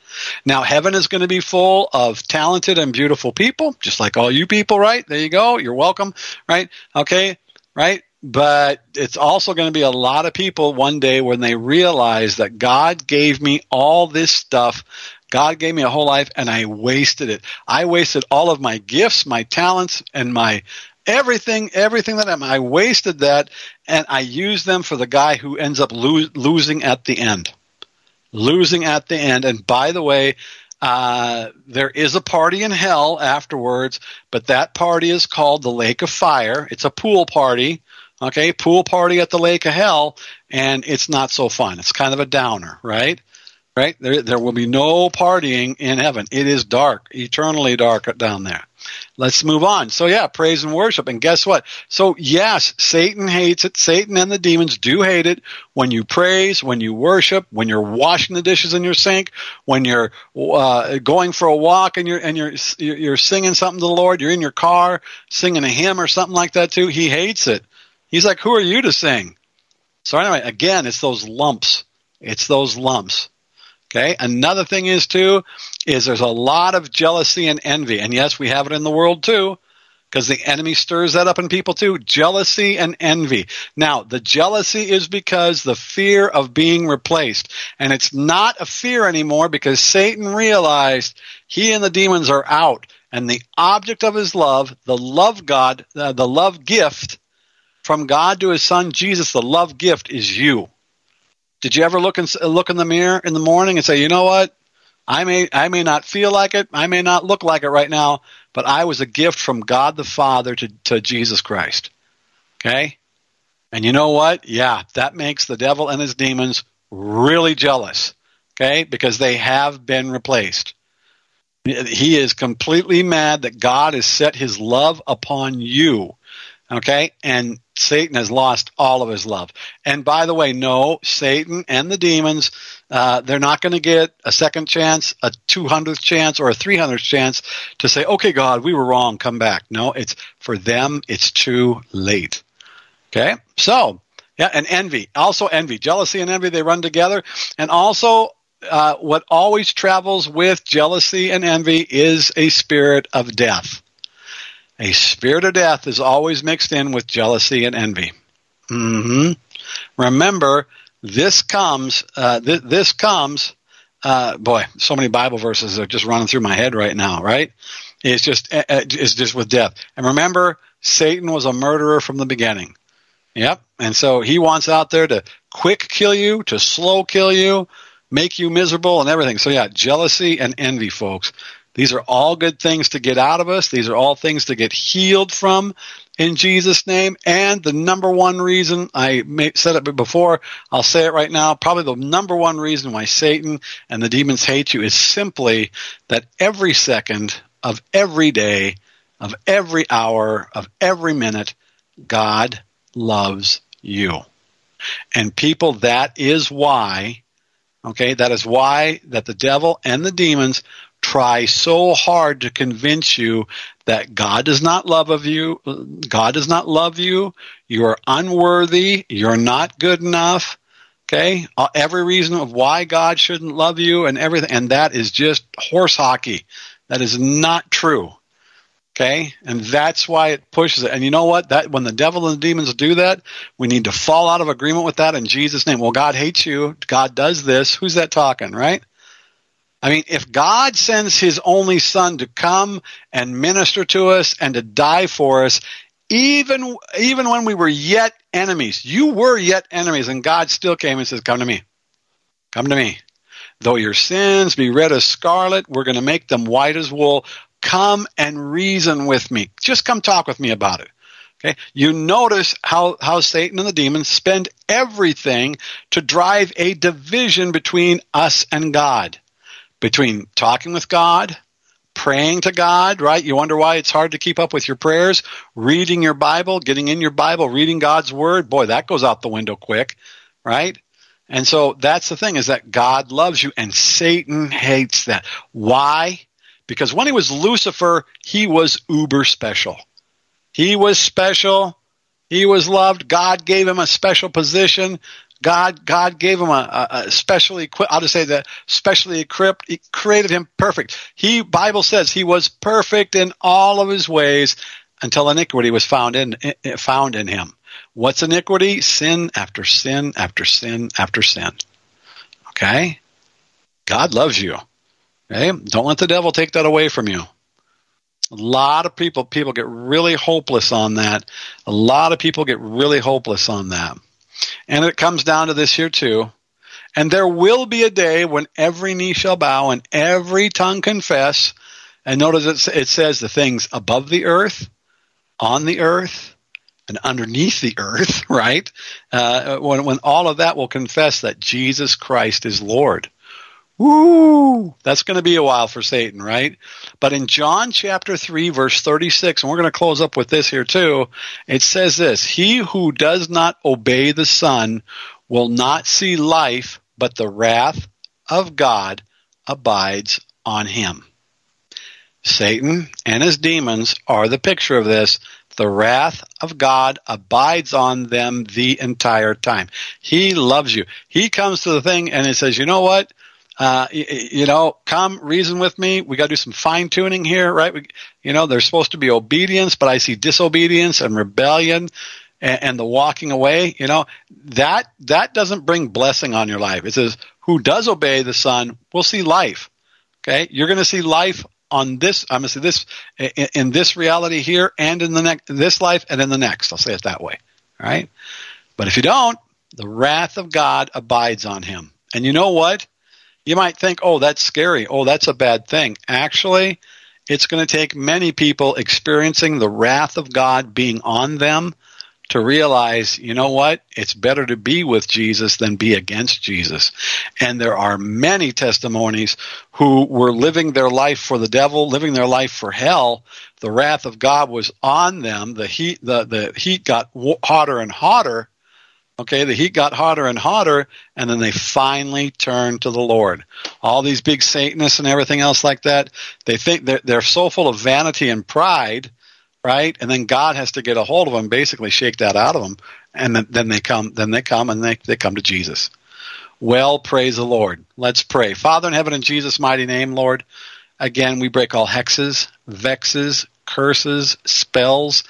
Now, heaven is going to be full of talented and beautiful people, just like all you people, right? There you go. You're welcome, right? Okay, right? But it's also going to be a lot of people one day when they realize that God gave me all this stuff. God gave me a whole life and I wasted it. I wasted all of my gifts, my talents, and my everything, everything that I'm, I wasted that and I used them for the guy who ends up lo- losing at the end. Losing at the end. And by the way, uh, there is a party in hell afterwards, but that party is called the Lake of Fire. It's a pool party Okay, pool party at the lake of hell, and it's not so fun. It's kind of a downer, right? Right? There, there will be no partying in heaven. It is dark, eternally dark down there. Let's move on. So yeah, praise and worship. And guess what? So yes, Satan hates it. Satan and the demons do hate it when you praise, when you worship, when you're washing the dishes in your sink, when you're uh, going for a walk and you're and you're you're singing something to the Lord. You're in your car singing a hymn or something like that too. He hates it. He's like, who are you to sing? So anyway, again, it's those lumps. It's those lumps. Okay. Another thing is too, is there's a lot of jealousy and envy. And yes, we have it in the world too, because the enemy stirs that up in people too. Jealousy and envy. Now, the jealousy is because the fear of being replaced. And it's not a fear anymore because Satan realized he and the demons are out. And the object of his love, the love God, uh, the love gift, from God to his son Jesus, the love gift is you. Did you ever look and look in the mirror in the morning and say, "You know what? I may I may not feel like it, I may not look like it right now, but I was a gift from God the Father to, to Jesus Christ." Okay? And you know what? Yeah, that makes the devil and his demons really jealous. Okay? Because they have been replaced. He is completely mad that God has set his love upon you. Okay? And Satan has lost all of his love. And by the way, no, Satan and the demons, uh, they're not going to get a second chance, a 200th chance, or a 300th chance to say, okay, God, we were wrong, come back. No, it's for them, it's too late. Okay? So, yeah, and envy. Also envy. Jealousy and envy, they run together. And also, uh, what always travels with jealousy and envy is a spirit of death. A spirit of death is always mixed in with jealousy and envy. Mm-hmm. Remember, this comes. Uh, th- this comes. Uh, boy, so many Bible verses are just running through my head right now. Right? It's just uh, uh, just with death. And remember, Satan was a murderer from the beginning. Yep. And so he wants out there to quick kill you, to slow kill you, make you miserable and everything. So yeah, jealousy and envy, folks. These are all good things to get out of us. These are all things to get healed from in Jesus' name. And the number one reason, I said it before, I'll say it right now, probably the number one reason why Satan and the demons hate you is simply that every second of every day, of every hour, of every minute, God loves you. And people, that is why, okay, that is why that the devil and the demons try so hard to convince you that God does not love of you, God does not love you, you are unworthy, you're not good enough. Okay, uh, every reason of why God shouldn't love you and everything, and that is just horse hockey. That is not true. Okay, and that's why it pushes it. And you know what? That when the devil and the demons do that, we need to fall out of agreement with that in Jesus' name. Well, God hates you. God does this. Who's that talking, right? I mean, if God sends his only son to come and minister to us and to die for us, even, even when we were yet enemies, you were yet enemies, and God still came and says, Come to me. Come to me. Though your sins be red as scarlet, we're going to make them white as wool. Come and reason with me. Just come talk with me about it. Okay. You notice how, how Satan and the demons spend everything to drive a division between us and God between talking with God, praying to God, right? You wonder why it's hard to keep up with your prayers, reading your Bible, getting in your Bible, reading God's Word. Boy, that goes out the window quick, right? And so that's the thing is that God loves you and Satan hates that. Why? Because when he was Lucifer, he was uber special. He was special. He was loved. God gave him a special position. God, God gave him a, a, specially equipped, I'll just say that specially equipped, he created him perfect. He, Bible says he was perfect in all of his ways until iniquity was found in, found in him. What's iniquity? Sin after sin after sin after sin. Okay? God loves you. Okay? Don't let the devil take that away from you. A lot of people people get really hopeless on that. A lot of people get really hopeless on that. And it comes down to this here too. And there will be a day when every knee shall bow and every tongue confess. And notice it says the things above the earth, on the earth, and underneath the earth, right? Uh, when, when all of that will confess that Jesus Christ is Lord. Woo! That's going to be a while for Satan, right? But in John chapter 3 verse 36, and we're going to close up with this here too, it says this, He who does not obey the Son will not see life, but the wrath of God abides on him. Satan and his demons are the picture of this. The wrath of God abides on them the entire time. He loves you. He comes to the thing and he says, you know what? Uh, you, you, know, come reason with me. We got to do some fine tuning here, right? We, you know, there's supposed to be obedience, but I see disobedience and rebellion and, and, the walking away. You know, that that doesn't bring blessing on your life. It says, "Who does obey the Son will see life." Okay, you're going to see life on this. I'm going to see this in, in, this reality here, and in the next, this life, and in the next. I'll say it that way. right? But if you don't, the wrath of God abides on him. And you know what? You might think, oh, that's scary. Oh, that's a bad thing. Actually, it's going to take many people experiencing the wrath of God being on them to realize, you know what? It's better to be with Jesus than be against Jesus. And there are many testimonies who were living their life for the devil, living their life for hell. The wrath of God was on them. The heat, the, the heat got hotter and hotter. Okay, the heat got hotter and hotter, and then they finally turned to the Lord. All these big Satanists and everything else like that, they think they're, they're so full of vanity and pride right? And then God has to get a hold of them, basically shake that out of them, and then, then they come, then they come and they, they come to Jesus. Well, praise the Lord. Let's pray. Father in heaven, in Jesus' mighty name, Lord, again, we break all hexes, vexes, curses, spells,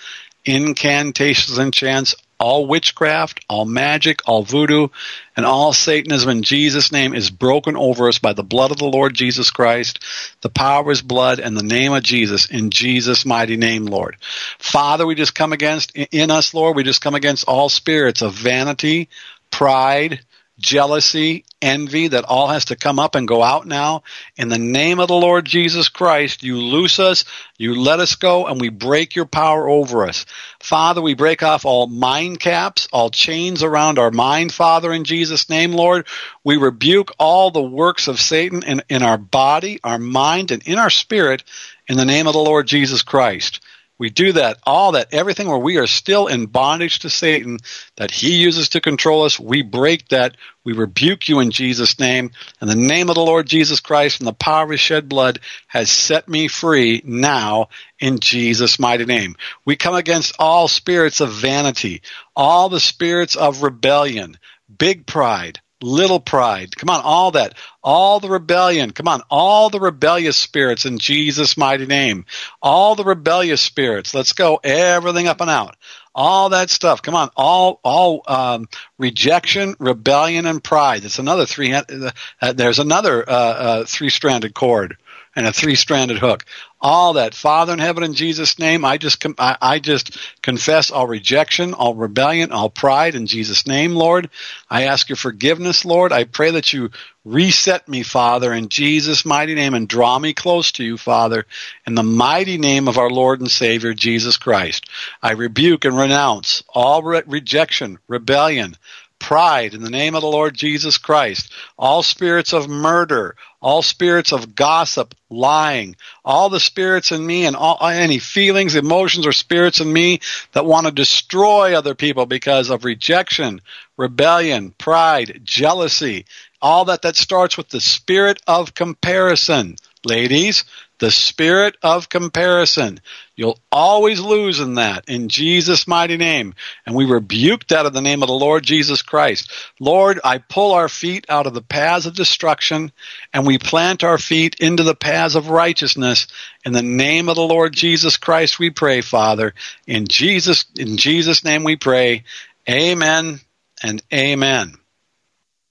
incantations, and chants, all witchcraft, all magic, all voodoo, and all Satanism in Jesus' name is broken over us by the blood of the Lord Jesus Christ, the power of his blood, and the name of Jesus in Jesus' mighty name, Lord. Father, we just come against, in us, Lord, we just come against all spirits of vanity, pride, jealousy, envy, that all has to come up and go out now. In the name of the Lord Jesus Christ, you loose us, you let us go, and we break your power over us. Father, we break off all mind caps, all chains around our mind, Father, in Jesus' name, Lord. We rebuke all the works of Satan in, in our body, our mind, and in our spirit in the name of the Lord Jesus Christ. We do that, all that, everything where we are still in bondage to Satan that he uses to control us, we break that. We rebuke you in Jesus' name. And the name of the Lord Jesus Christ and the power of his shed blood has set me free now in Jesus' mighty name. We come against all spirits of vanity, all the spirits of rebellion, big pride, little pride. Come on, all that. All the rebellion. Come on, all the rebellious spirits in Jesus' mighty name. All the rebellious spirits. Let's go. Everything up and out. All that stuff. Come on, all all um, rejection, rebellion, and pride. It's another three. Uh, there's another uh, uh, three-stranded cord and a three-stranded hook. All that, Father in heaven, in Jesus' name, I just I, I just confess all rejection, all rebellion, all pride in Jesus' name, Lord. I ask your forgiveness, Lord. I pray that you reset me, Father, in Jesus' mighty name, and draw me close to you, Father, in the mighty name of our Lord and Savior Jesus Christ. I rebuke and renounce all re- rejection, rebellion, pride in the name of the Lord Jesus Christ, all spirits of murder, all spirits of gossip, lying, all the spirits in me and all, any feelings, emotions, or spirits in me that want to destroy other people because of rejection, rebellion, pride, jealousy, all that that starts with the spirit of comparison. Ladies, the spirit of comparison. You'll always lose in that in Jesus' mighty name. And we rebuke that in the name of the Lord Jesus Christ. Lord, I pull our feet out of the paths of destruction and we plant our feet into the paths of righteousness. In the name of the Lord Jesus Christ, we pray, Father. In Jesus, in Jesus' name we pray. Amen and amen.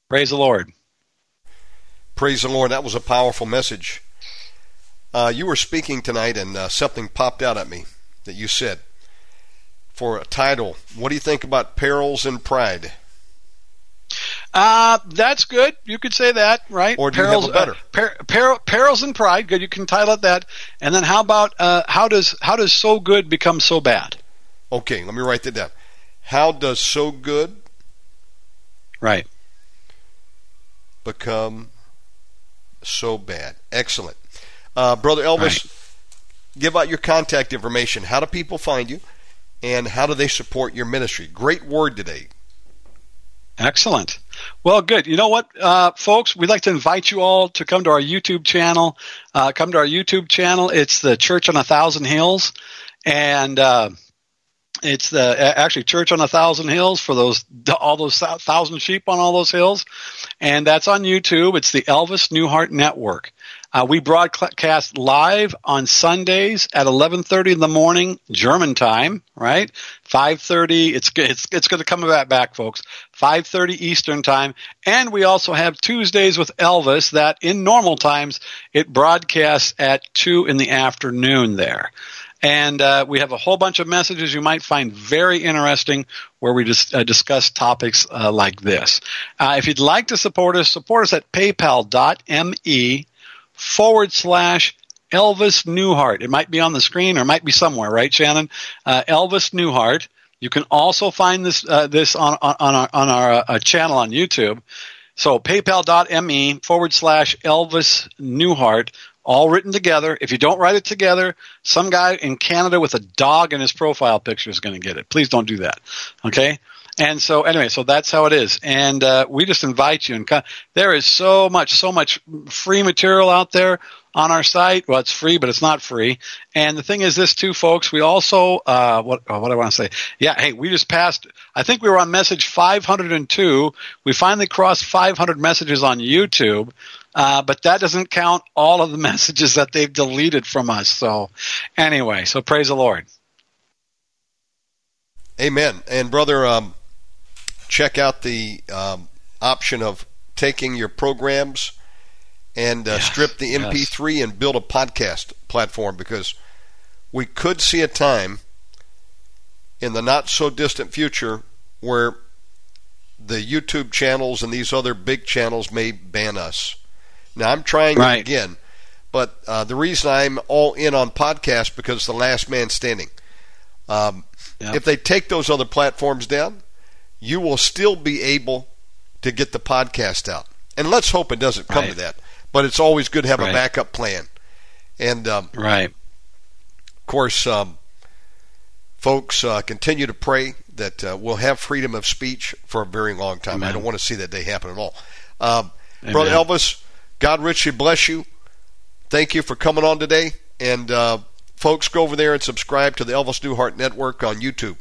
Praise the Lord. Praise the Lord. That was a powerful message. Uh, you were speaking tonight, and uh, something popped out at me that you said for a title. What do you think about perils and pride? Uh, that's good. You could say that, right? Or do perils, you have a better? Uh, per, per, perils and pride. Good. You can title it that. And then how about uh, how does how does so good become so bad? Okay, let me write that down. How does so good right become so bad? Excellent. Uh, Brother Elvis, right. give out your contact information. How do people find you? And how do they support your ministry? Great word today. Excellent. Well, good. You know what, uh, folks? We'd like to invite you all to come to our YouTube channel. Uh, come to our YouTube channel. It's the Church on a Thousand Hills. And uh, it's the actually Church on a Thousand Hills for those all those thousand sheep on all those hills, and that's on YouTube. It's the Elvis Neuhardt Network. Uh, we broadcast live on Sundays at 11:30 in the morning German time, right? 5:30. It's it's it's going to come back, back, folks. 5:30 Eastern time, and we also have Tuesdays with Elvis. That in normal times it broadcasts at two in the afternoon there. And uh, we have a whole bunch of messages you might find very interesting where we just uh, discuss topics uh, like this. Uh, if you'd like to support us, support us at paypal.me forward slash Elvis Neuhardt. It might be on the screen or it might be somewhere, right, Shannon? Uh, Elvis Neuhardt. You can also find this uh, this on on our on our uh, channel on YouTube. So paypal.me forward slash Elvis Neuhardt, all written together. If you don't write it together, some guy in Canada with a dog in his profile picture is going to get it. Please don't do that. Okay. And so anyway, so that's how it is. And uh, we just invite you. And there is so much, so much free material out there on our site. Well, it's free, but it's not free. And the thing is this too, folks, we also, uh, what, oh, what do I want to say? Yeah. Hey, we just passed, I think we were on message 502. We finally crossed 500 messages on YouTube. Uh, but that doesn't count all of the messages that they've deleted from us. So anyway, so praise the Lord. Amen. And brother, um, check out the um, option of taking your programs and uh, yes, strip the MP3 yes. and build a podcast platform because we could see a time in the not so distant future where the YouTube channels and these other big channels may ban us. Now I'm trying right. again, but uh, the reason I'm all in on podcast because the last man standing. Um, yep. If they take those other platforms down, you will still be able to get the podcast out. And let's hope it doesn't come right. to that but it's always good to have right. a backup plan. And um, right, of course, um, folks, uh, continue to pray that uh, we'll have freedom of speech for a very long time. Amen. I don't want to see that day happen at all. Um, Brother Elvis, God richly bless you. Thank you for coming on today. And uh, folks, go over there and subscribe to the Elvis Neuhardt Network on YouTube.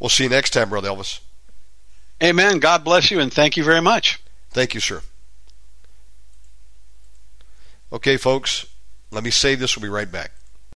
We'll see you next time, Brother Elvis. Amen. God bless you, and thank you very much. Thank you, sir. Okay, folks, let me save this. We'll be right back.